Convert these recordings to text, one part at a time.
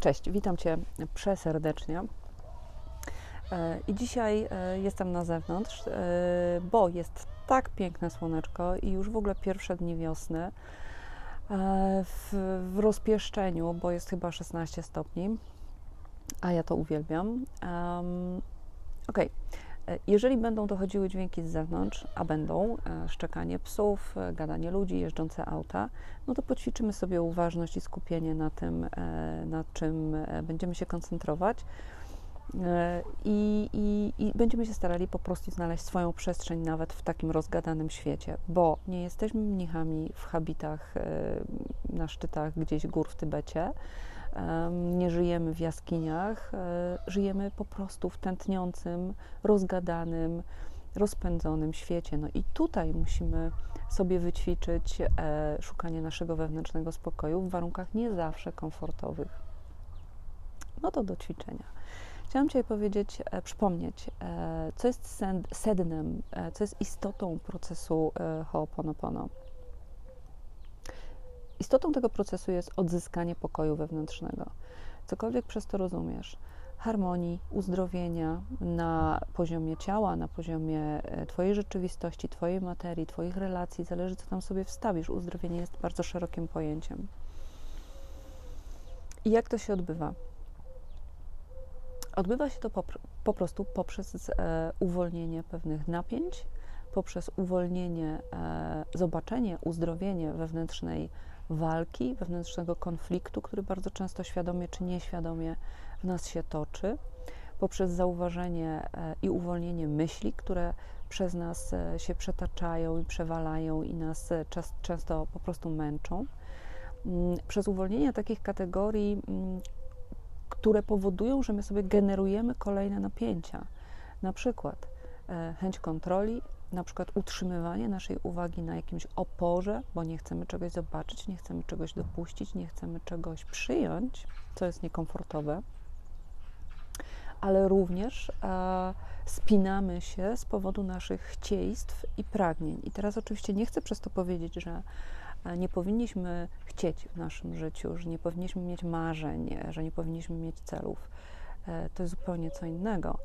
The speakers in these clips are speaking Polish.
Cześć, witam Cię przeserdecznie. E, I dzisiaj e, jestem na zewnątrz, e, bo jest tak piękne słoneczko i już w ogóle pierwsze dni wiosny w, w rozpieszczeniu, bo jest chyba 16 stopni, a ja to uwielbiam. Um, ok, jeżeli będą dochodziły dźwięki z zewnątrz, a będą szczekanie psów, gadanie ludzi, jeżdżące auta, no to poćwiczymy sobie uważność i skupienie na tym, na czym będziemy się koncentrować E, I, i, I, będziemy się starali po prostu znaleźć swoją przestrzeń nawet w takim rozgadanym świecie, bo nie jesteśmy mnichami w habitach e, na szczytach gdzieś gór w Tybecie, nie żyjemy w jaskiniach, e, żyjemy po prostu w tętniącym, rozgadanym, rozpędzonym świecie. No i tutaj musimy sobie wyćwiczyć szukanie naszego wewnętrznego spokoju w warunkach nie zawsze komfortowych. No to do ćwiczenia. Chciałam Ci powiedzieć, e, przypomnieć, e, co jest sednem, e, co jest istotą procesu Ho'oponopono. Istotą tego procesu jest odzyskanie pokoju wewnętrznego. Cokolwiek przez to rozumiesz, harmonii, uzdrowienia na poziomie ciała, na poziomie Twojej rzeczywistości, Twojej materii, Twoich relacji, zależy co tam sobie wstawisz. Uzdrowienie jest bardzo szerokim pojęciem. I jak to się odbywa? Odbywa się to po, po prostu poprzez e, uwolnienie pewnych napięć, poprzez uwolnienie, e, zobaczenie, uzdrowienie wewnętrznej walki, wewnętrznego konfliktu, który bardzo często świadomie czy nieświadomie w nas się toczy, poprzez zauważenie e, i uwolnienie myśli, które przez nas e, się przetaczają i przewalają i nas e, często po prostu męczą. Mm, przez uwolnienie takich kategorii, mm, które powodują, że my sobie generujemy kolejne napięcia. Na przykład chęć kontroli, na przykład utrzymywanie naszej uwagi na jakimś oporze, bo nie chcemy czegoś zobaczyć, nie chcemy czegoś dopuścić, nie chcemy czegoś przyjąć, co jest niekomfortowe, ale również e, spinamy się z powodu naszych chcieństw i pragnień. I teraz oczywiście nie chcę przez to powiedzieć, że nie powinniśmy chcieć w naszym życiu, że nie powinniśmy mieć marzeń, że nie powinniśmy mieć celów. E, to jest zupełnie co innego.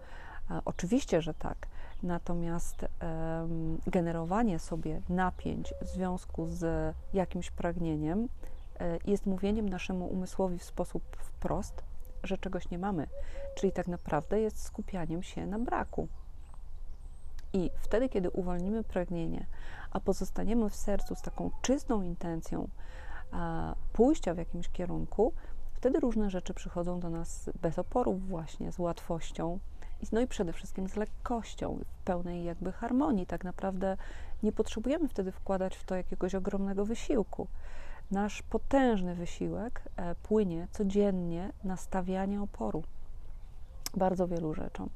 Oczywiście, że tak. Natomiast generowanie sobie napięć w związku z jakimś pragnieniem e, jest mówieniem naszemu umysłowi w sposób wprost, że czegoś nie mamy. Czyli tak naprawdę jest skupianiem się na braku. I wtedy, kiedy uwolnimy pragnienie, a pozostaniemy w sercu z taką czystą intencją pójścia w jakimś kierunku, wtedy różne rzeczy przychodzą do nas bez oporów, właśnie z łatwością. No i przede wszystkim z lekkością, w pełnej jakby harmonii. Tak naprawdę nie potrzebujemy wtedy wkładać w to jakiegoś ogromnego wysiłku. Nasz potężny wysiłek e, płynie codziennie na stawianie oporu bardzo wielu rzeczom.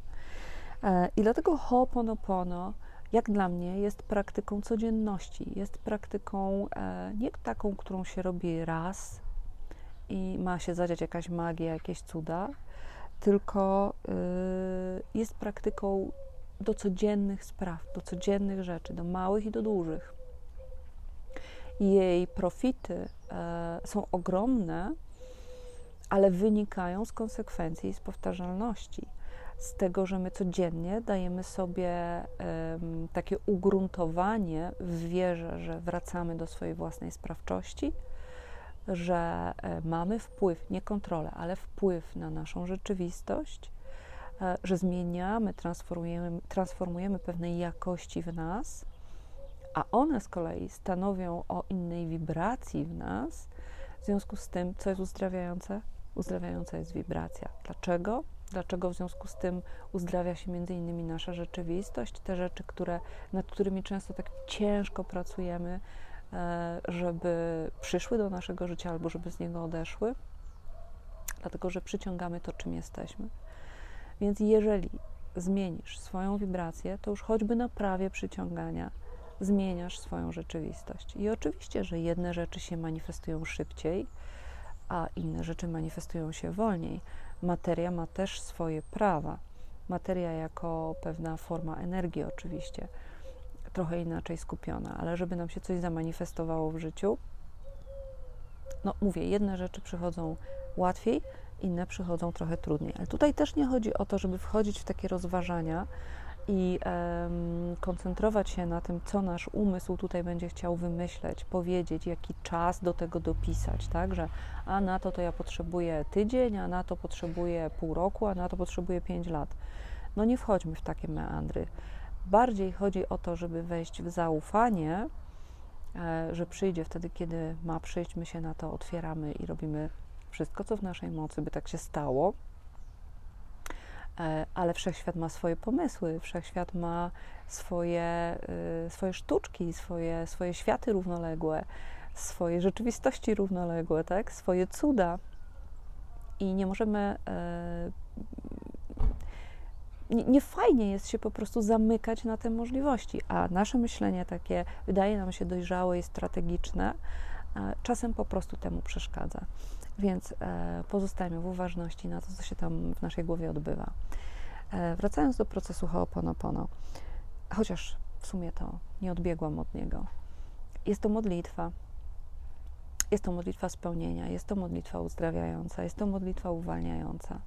E, I dlatego Ho'oponopono, jak dla mnie, jest praktyką codzienności. Jest praktyką e, nie taką, którą się robi raz i ma się zadziać jakaś magia, jakieś cuda, tylko e, jest praktyką do codziennych spraw, do codziennych rzeczy, do małych i do dużych. Jej profity są ogromne, ale wynikają z konsekwencji i z powtarzalności z tego, że my codziennie dajemy sobie takie ugruntowanie w wierze, że wracamy do swojej własnej sprawczości, że e, mamy wpływ, nie kontrolę, ale wpływ na naszą rzeczywistość, e, że zmieniamy, transformujemy, transformujemy pewne jakości w nas, a one z kolei stanowią o innej wibracji w nas, w związku z tym, co jest uzdrawiające? Uzdrawiająca jest wibracja. Dlaczego? Dlaczego w związku z tym uzdrawia się między innymi nasza rzeczywistość, te rzeczy, które, nad którymi często tak ciężko pracujemy, żeby przyszły do naszego życia albo żeby z niego odeszły, dlatego że przyciągamy to, czym jesteśmy. Więc jeżeli zmienisz swoją wibrację, to już choćby na prawie przyciągania zmieniasz swoją rzeczywistość. I oczywiście, że jedne rzeczy się manifestują szybciej, a inne rzeczy manifestują się wolniej materia ma też swoje prawa. Materia jako pewna forma energii, oczywiście, trochę inaczej skupiona, ale żeby nam się coś zamanifestowało w życiu, no mówię, jedne rzeczy przychodzą łatwiej, inne przychodzą trochę trudniej. Ale tutaj też nie chodzi o to, żeby wchodzić w takie rozważania i um, koncentrować się na tym, co nasz umysł tutaj będzie chciał wymyśleć, powiedzieć, jaki czas do tego dopisać, tak, że a na to to ja potrzebuję tydzień, a na to potrzebuję pół roku, a na to potrzebuję pięć lat. No nie wchodźmy w takie meandry. Bardziej chodzi o to, żeby wejść w zaufanie, e, że przyjdzie wtedy, kiedy ma przyjść, my się na to otwieramy i robimy wszystko, co w naszej mocy, by tak się stało. E, ale wszechświat ma swoje pomysły, wszechświat ma swoje, y, swoje sztuczki, swoje, swoje światy równoległe, swoje rzeczywistości równoległe, tak? swoje cuda. I nie możemy. E, nie, nie fajnie jest się po prostu zamykać na te możliwości, a nasze myślenie takie wydaje nam się dojrzałe i strategiczne, czasem po prostu temu przeszkadza. Więc e, pozostajemy w uważności na to, co się tam w naszej głowie odbywa. E, wracając do procesu Ho'oponopono, chociaż w sumie to nie odbiegłam od niego, jest to modlitwa. Jest to modlitwa spełnienia, jest to modlitwa uzdrawiająca, jest to modlitwa uwalniająca.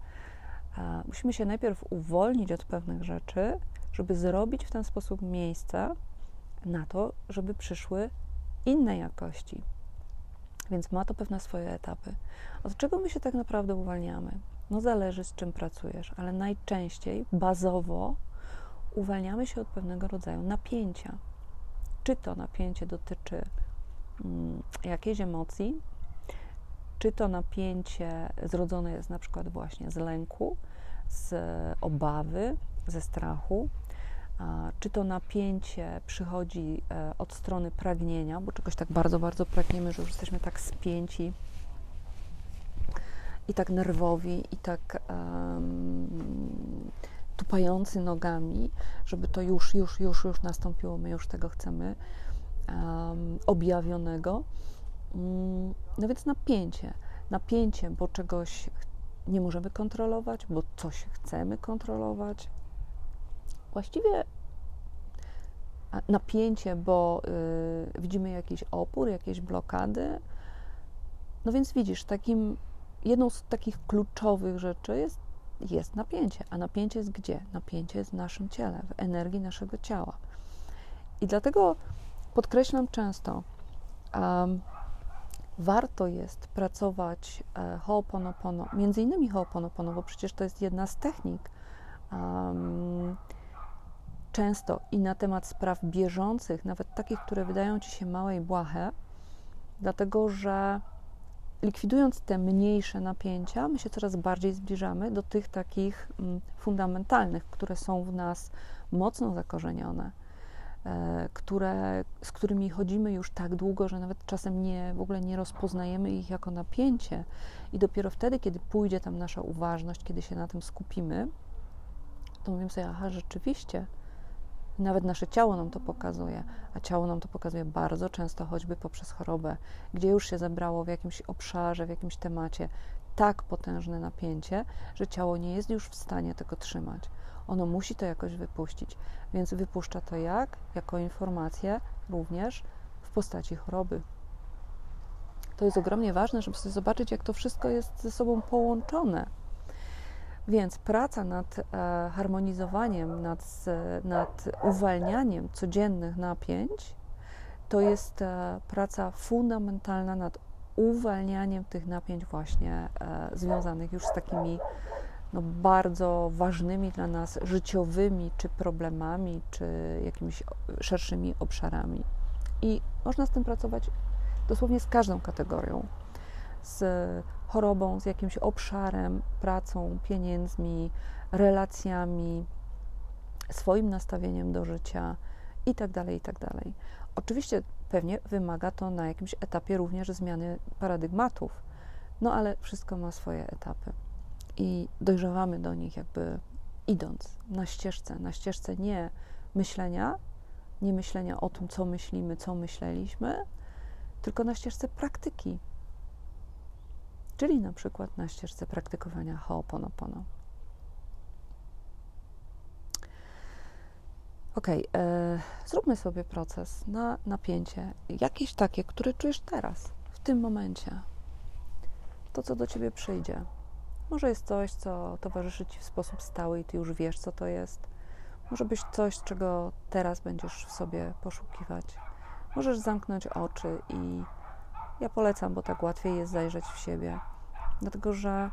E, musimy się najpierw uwolnić od pewnych rzeczy, żeby zrobić w ten sposób miejsce na to, żeby przyszły inne jakości, więc ma to pewne swoje etapy. Od czego my się tak naprawdę uwalniamy? No zależy z czym pracujesz, ale najczęściej bazowo uwalniamy się od pewnego rodzaju napięcia. Czy to napięcie dotyczy mm, jakiejś emocji, czy to napięcie zrodzone jest na przykład właśnie z lęku, z obawy, ze strachu, czy to napięcie przychodzi e, od strony pragnienia, bo czegoś tak bardzo, bardzo pragniemy, że już jesteśmy tak spięci i tak nerwowi, i tak um, tupający nogami, żeby to już, już, już, już nastąpiło, my już tego chcemy, um, objawionego. Um, no więc napięcie, napięcie, bo czegoś nie możemy kontrolować, bo coś chcemy kontrolować, właściwie napięcie, bo y, widzimy jakiś opór, jakieś blokady. No więc widzisz, takim, jedną z takich kluczowych rzeczy jest, jest napięcie. A napięcie jest gdzie? Napięcie jest w naszym ciele, w energii naszego ciała. I dlatego podkreślam często, um, warto jest pracować e, Ho'oponopono, między innymi Ho'oponopono, bo przecież to jest jedna z technik um, często i na temat spraw bieżących, nawet takich, które wydają ci się małe i błahe, dlatego że likwidując te mniejsze napięcia, my się coraz bardziej zbliżamy do tych takich mm, fundamentalnych, które są w nas mocno zakorzenione, które, z którymi chodzimy już tak długo, że nawet czasem nie, w ogóle nie rozpoznajemy ich jako napięcie. I dopiero wtedy, kiedy pójdzie tam nasza uważność, kiedy się na tym skupimy, to mówimy sobie, aha, rzeczywiście, nawet nasze ciało nam to pokazuje, a ciało nam to pokazuje bardzo często, choćby poprzez chorobę, gdzie już się zebrało w jakimś obszarze, w jakimś temacie tak potężne napięcie, że ciało nie jest już w stanie tego trzymać. Ono musi to jakoś wypuścić, więc wypuszcza to jak? Jako informację również w postaci choroby. To jest ogromnie ważne, żeby sobie zobaczyć, jak to wszystko jest ze sobą połączone więc praca nad e, harmonizowaniem, nad, nad uwalnianiem codziennych napięć to jest e, praca fundamentalna nad uwalnianiem tych napięć właśnie e, związanych już z takimi no, bardzo ważnymi dla nas życiowymi, czy problemami, czy jakimiś szerszymi obszarami. I można z tym pracować dosłownie z każdą kategorią. Z chorobą, z jakimś obszarem, pracą, pieniędzmi, relacjami, swoim nastawieniem do życia itd. Tak itd. Tak Oczywiście pewnie wymaga to na jakimś etapie również zmiany paradygmatów, no ale wszystko ma swoje etapy. I dojrzewamy do nich jakby idąc na ścieżce, na ścieżce nie myślenia, nie myślenia o tym, co myślimy, co myśleliśmy, tylko na ścieżce praktyki, czyli na przykład na ścieżce praktykowania Ho'oponopono. Ok, e, zróbmy sobie proces na napięcie, jakieś takie, które czujesz teraz, w tym momencie. to, co do ciebie przyjdzie. Może jest coś, co towarzyszy ci w sposób stały i ty już wiesz, co to jest. Może być coś, czego teraz będziesz w sobie poszukiwać. Możesz zamknąć oczy i ja polecam, bo tak łatwiej jest zajrzeć w siebie, dlatego że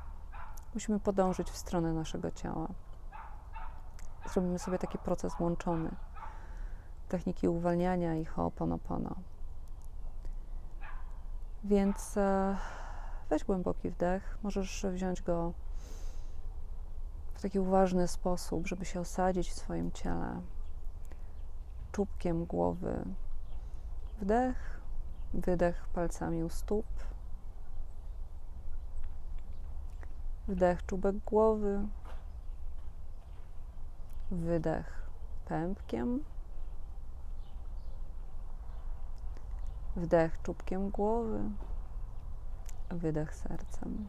musimy podążyć w stronę naszego ciała. Zrobimy sobie taki proces łączony. Techniki uwalniania i ho'oponopono. Więc e, weź głęboki wdech. Możesz wziąć go w taki uważny sposób, żeby się osadzić w swoim ciele. Czubkiem głowy. Wdech, wydech palcami u stóp. Wdech czubek głowy. Wydech pępkiem. Wdech czubkiem głowy, wydech sercem.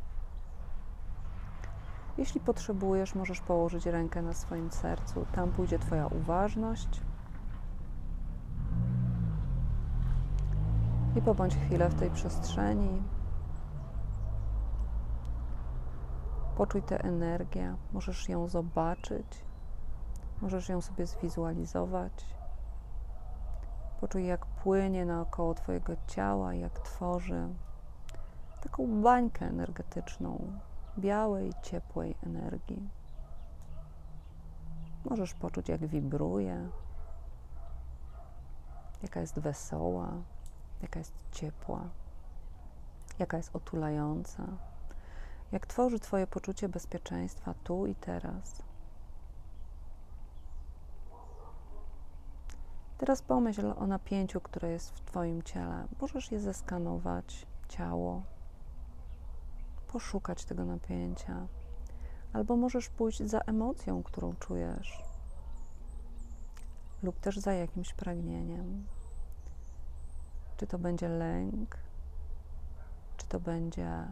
Jeśli potrzebujesz, możesz położyć rękę na swoim sercu. Tam pójdzie Twoja uważność. I pobądź chwilę w tej przestrzeni. Poczuj tę energię. Możesz ją zobaczyć. Możesz ją sobie zwizualizować. Poczuj, jak płynie naokoło Twojego ciała, jak tworzy taką bańkę energetyczną, białej, ciepłej energii. Możesz poczuć, jak wibruje, jaka jest wesoła, jaka jest ciepła, jaka jest otulająca, jak tworzy Twoje poczucie bezpieczeństwa tu i teraz. Teraz pomyśl o napięciu, które jest w Twoim ciele. Możesz je zeskanować, ciało, poszukać tego napięcia, albo możesz pójść za emocją, którą czujesz, lub też za jakimś pragnieniem. Czy to będzie lęk, czy to będzie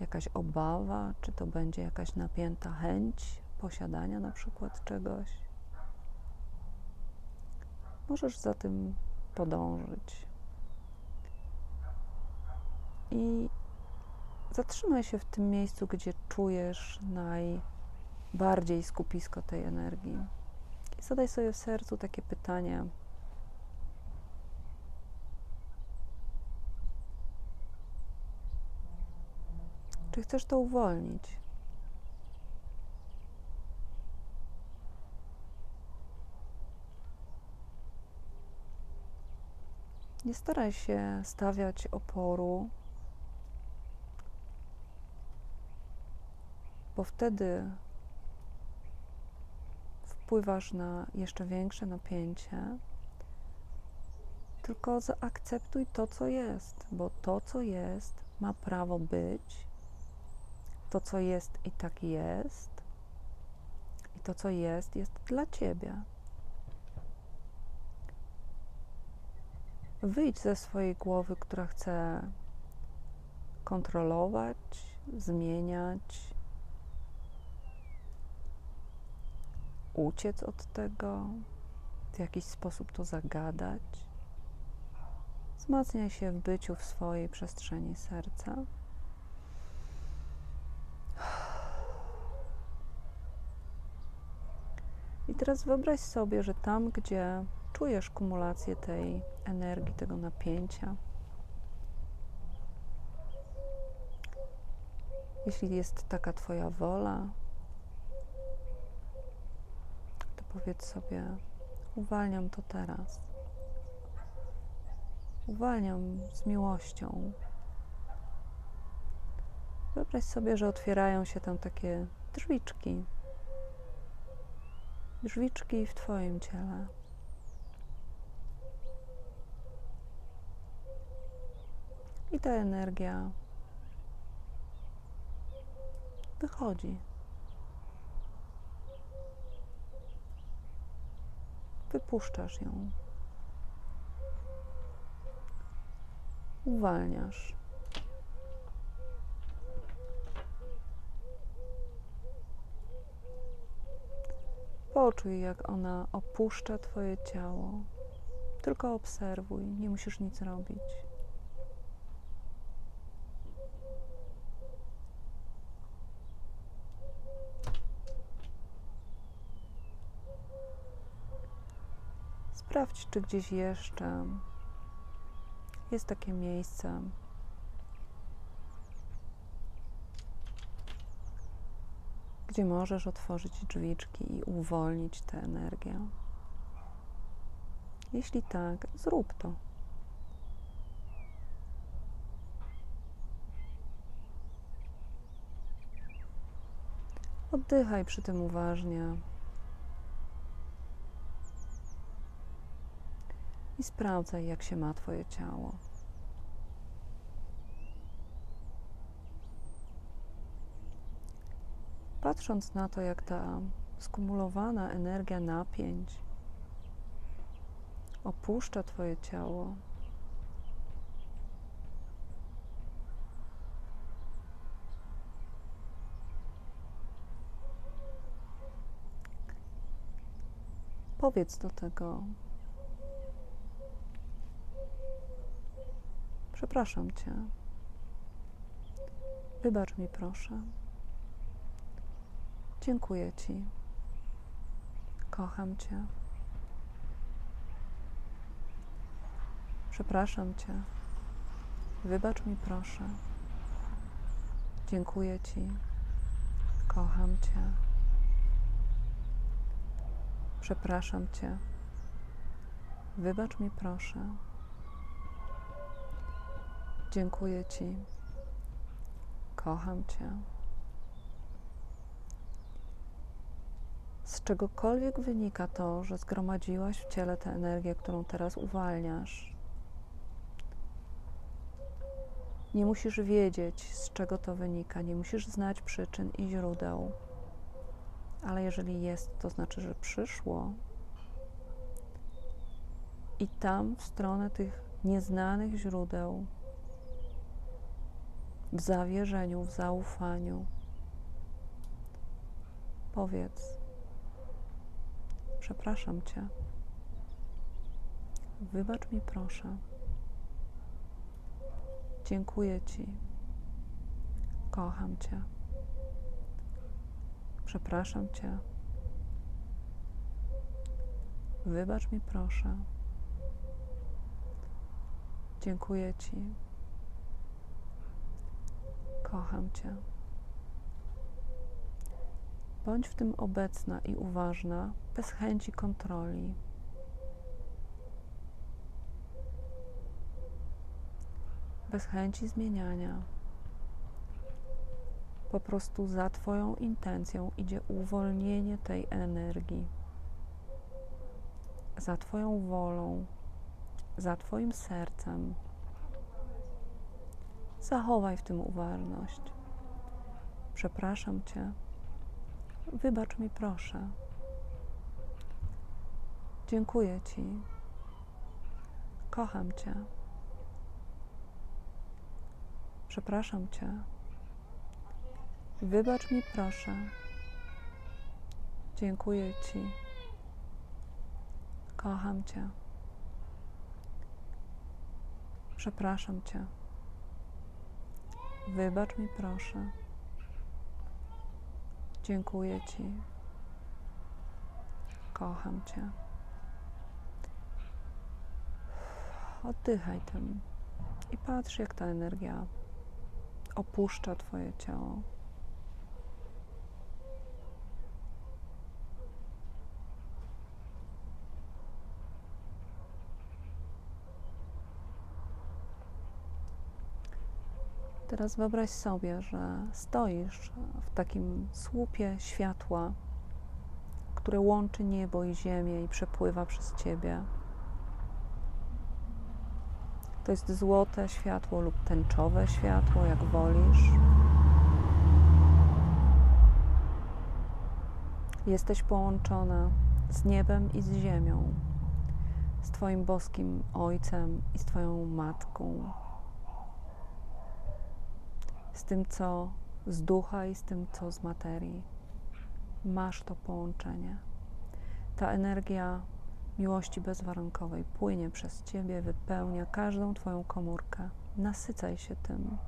jakaś obawa, czy to będzie jakaś napięta chęć posiadania na przykład czegoś. Możesz za tym podążyć. I zatrzymaj się w tym miejscu, gdzie czujesz najbardziej skupisko tej energii. I zadaj sobie w sercu takie pytanie. Czy chcesz to uwolnić? Nie staraj się stawiać oporu, bo wtedy wpływasz na jeszcze większe napięcie. Tylko zaakceptuj to, co jest, bo to, co jest, ma prawo być. To, co jest, i tak jest. I to, co jest, jest dla ciebie. Wyjdź ze swojej głowy, która chce kontrolować, zmieniać, uciec od tego, w jakiś sposób to zagadać. Wzmacniaj się w byciu w swojej przestrzeni serca. I teraz wyobraź sobie, że tam, gdzie czujesz kumulację tej energii, tego napięcia. Jeśli jest taka Twoja wola, to powiedz sobie: Uwalniam to teraz. Uwalniam z miłością. Wyobraź sobie, że otwierają się tam takie drzwiczki. Drzwiczki w Twoim ciele. I ta energia wychodzi. Wypuszczasz ją. Uwalniasz. Poczuj, jak ona opuszcza Twoje ciało. Tylko obserwuj, nie musisz nic robić. Czy gdzieś jeszcze jest takie miejsce, gdzie możesz otworzyć drzwiczki i uwolnić tę energię. Jeśli tak, zrób to. Oddychaj przy tym uważnie. I sprawdzaj, jak się ma Twoje ciało. Patrząc na to, jak ta skumulowana energia napięć opuszcza Twoje ciało, powiedz do tego. Przepraszam Cię. Wybacz mi, proszę. Dziękuję Ci. Kocham Cię. Przepraszam Cię. Wybacz mi, proszę. Dziękuję Ci. Kocham Cię. Przepraszam Cię. Wybacz mi, proszę. Dziękuję Ci. Kocham Cię. Z czegokolwiek wynika to, że zgromadziłaś w ciele tę energię, którą teraz uwalniasz. Nie musisz wiedzieć, z czego to wynika, nie musisz znać przyczyn i źródeł, ale jeżeli jest, to znaczy, że przyszło i tam w stronę tych nieznanych źródeł, w zawierzeniu, w zaufaniu, powiedz: Przepraszam Cię. Wybacz mi, proszę. Dziękuję Ci. Kocham Cię. Przepraszam Cię. Wybacz mi, proszę. Dziękuję Ci. Kocham Cię. Bądź w tym obecna i uważna, bez chęci kontroli. Bez chęci zmieniania. Po prostu za Twoją intencją idzie uwolnienie tej energii. Za Twoją wolą, za Twoim sercem. Zachowaj w tym uważność. Przepraszam Cię. Wybacz mi, proszę. Dziękuję Ci. Kocham Cię. Przepraszam Cię. Wybacz mi, proszę. Dziękuję Ci. Kocham Cię. Przepraszam Cię. Wybacz mi, proszę. Dziękuję Ci. Kocham Cię. Oddychaj tym i patrz, jak ta energia opuszcza Twoje ciało. Teraz wyobraź sobie, że stoisz w takim słupie światła, które łączy niebo i ziemię i przepływa przez ciebie. To jest złote światło lub tęczowe światło, jak wolisz. Jesteś połączona z niebem i z ziemią, z Twoim boskim Ojcem i z Twoją Matką, z tym, co z ducha i z tym, co z materii. Masz to połączenie. Ta energia miłości bezwarunkowej płynie przez Ciebie, wypełnia każdą Twoją komórkę. Nasycaj się tym.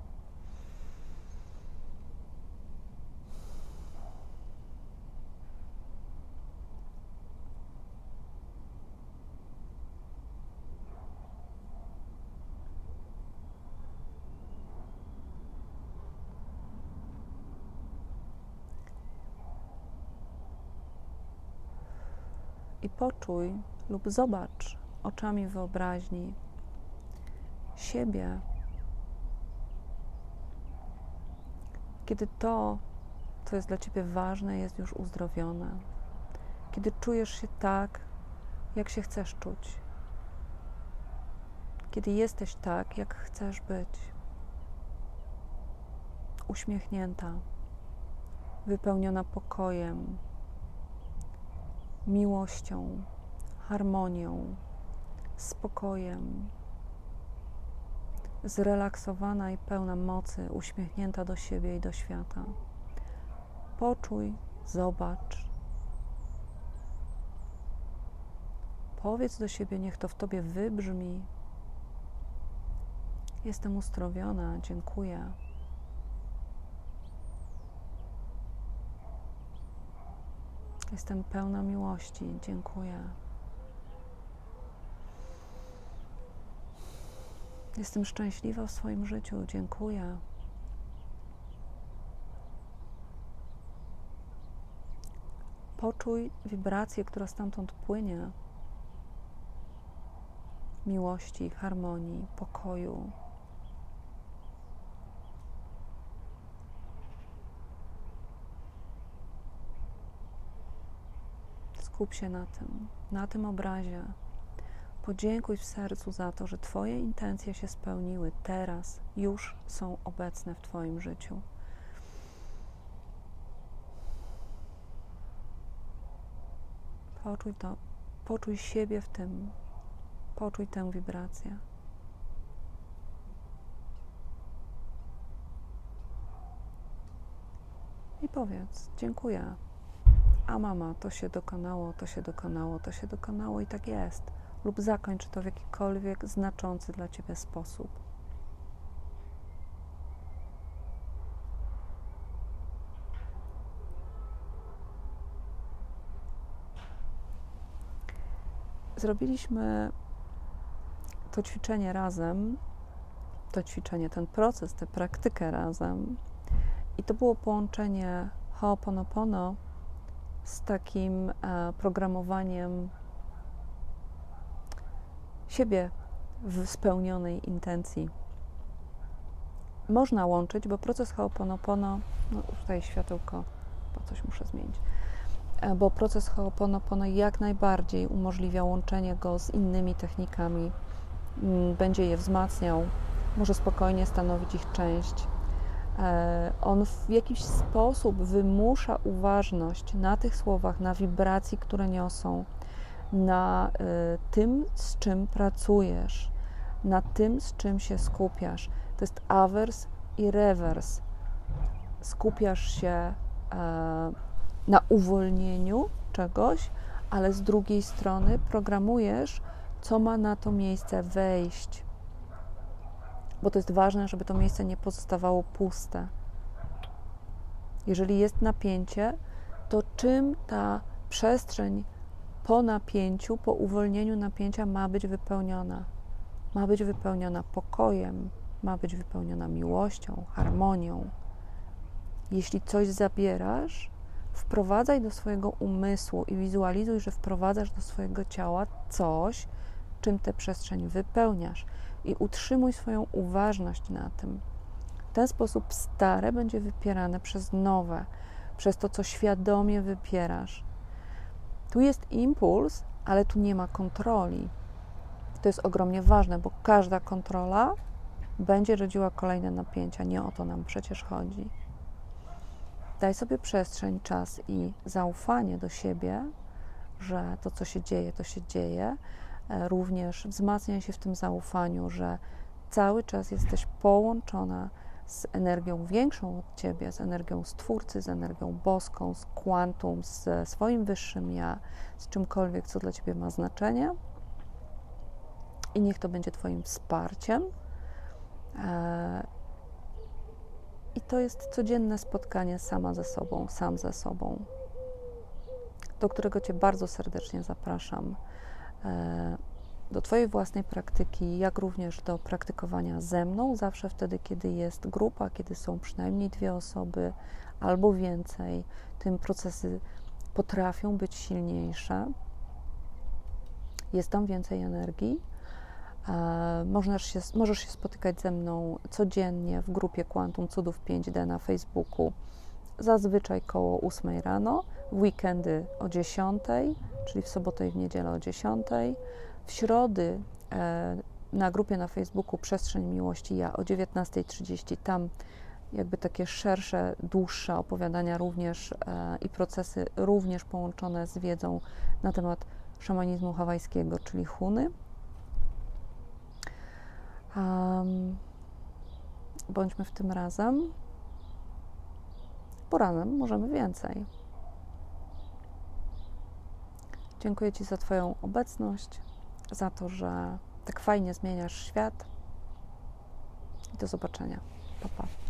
Poczuj lub zobacz oczami wyobraźni siebie, kiedy to, co jest dla ciebie ważne, jest już uzdrowione, kiedy czujesz się tak, jak się chcesz czuć, kiedy jesteś tak, jak chcesz być, uśmiechnięta, wypełniona pokojem, miłością, harmonią, spokojem, zrelaksowana i pełna mocy, uśmiechnięta do siebie i do świata. Poczuj, zobacz. Powiedz do siebie, niech to w tobie wybrzmi. Jestem uzdrowiona, dziękuję. Jestem pełna miłości, dziękuję. Jestem szczęśliwa w swoim życiu, dziękuję. Poczuj wibrację, która stamtąd płynie miłości, harmonii, pokoju. Skup się na tym, na tym obrazie. Podziękuj w sercu za to, że Twoje intencje się spełniły teraz, już są obecne w Twoim życiu. Poczuj to, poczuj siebie w tym, poczuj tę wibrację. I powiedz: Dziękuję. A mama, to się dokonało, to się dokonało, to się dokonało i tak jest lub zakończ to w jakikolwiek znaczący dla Ciebie sposób. Zrobiliśmy to ćwiczenie razem, to ćwiczenie, ten proces, tę praktykę razem. I to było połączenie Ho'oponopono z takim e, programowaniem siebie w spełnionej intencji. Można łączyć, bo proces Ho'oponopono, no tutaj światełko, bo coś muszę zmienić, e, bo proces Ho'oponopono jak najbardziej umożliwia łączenie go z innymi technikami, będzie je wzmacniał, może spokojnie stanowić ich część. E, on w jakiś sposób wymusza uważność na tych słowach, na wibracji, które niosą, na y, tym, z czym pracujesz, na tym, z czym się skupiasz. To jest awers i rewers. Skupiasz się e, na uwolnieniu czegoś, ale z drugiej strony programujesz, co ma na to miejsce wejść. Bo to jest ważne, żeby to miejsce nie pozostawało puste. Jeżeli jest napięcie, to czym ta przestrzeń po napięciu, po uwolnieniu napięcia ma być wypełniona. Ma być wypełniona pokojem, ma być wypełniona miłością, harmonią. Jeśli coś zabierasz, wprowadzaj do swojego umysłu i wizualizuj, że wprowadzasz do swojego ciała coś, czym tę przestrzeń wypełniasz i utrzymuj swoją uważność na tym. W ten sposób stare będzie wypierane przez nowe, przez to, co świadomie wypierasz. Tu jest impuls, ale tu nie ma kontroli. To jest ogromnie ważne, bo każda kontrola będzie rodziła kolejne napięcia. Nie o to nam przecież chodzi. Daj sobie przestrzeń, czas i zaufanie do siebie, że to, co się dzieje, to się dzieje. E, również wzmacniaj się w tym zaufaniu, że cały czas jesteś połączona z energią większą od ciebie, z energią Stwórcy, z energią boską, z kwantum, z swoim wyższym ja, z czymkolwiek, co dla ciebie ma znaczenie. I niech to będzie Twoim wsparciem. E, I to jest codzienne spotkanie sama ze sobą, sam ze sobą, do którego Cię bardzo serdecznie zapraszam. E, do Twojej własnej praktyki, jak również do praktykowania ze mną, zawsze wtedy, kiedy jest grupa, kiedy są przynajmniej dwie osoby albo więcej, tym procesy potrafią być silniejsze. Jest tam więcej energii. E, możesz się, możesz się spotykać ze mną codziennie w grupie Quantum Cudów 5D na Facebooku, zazwyczaj koło 8 rano, w weekendy o 10, czyli w sobotę i w niedzielę o 10, w środy e, na grupie na Facebooku Przestrzeń Miłości Ja o 19.30. Tam jakby takie szersze, dłuższe opowiadania również e, i procesy również połączone z wiedzą na temat szamanizmu hawajskiego, czyli huny. Um, bądźmy w tym razem, bo razem możemy więcej. Dziękuję Ci za Twoją obecność, za to, że tak fajnie zmieniasz świat. I do zobaczenia. Pa, pa.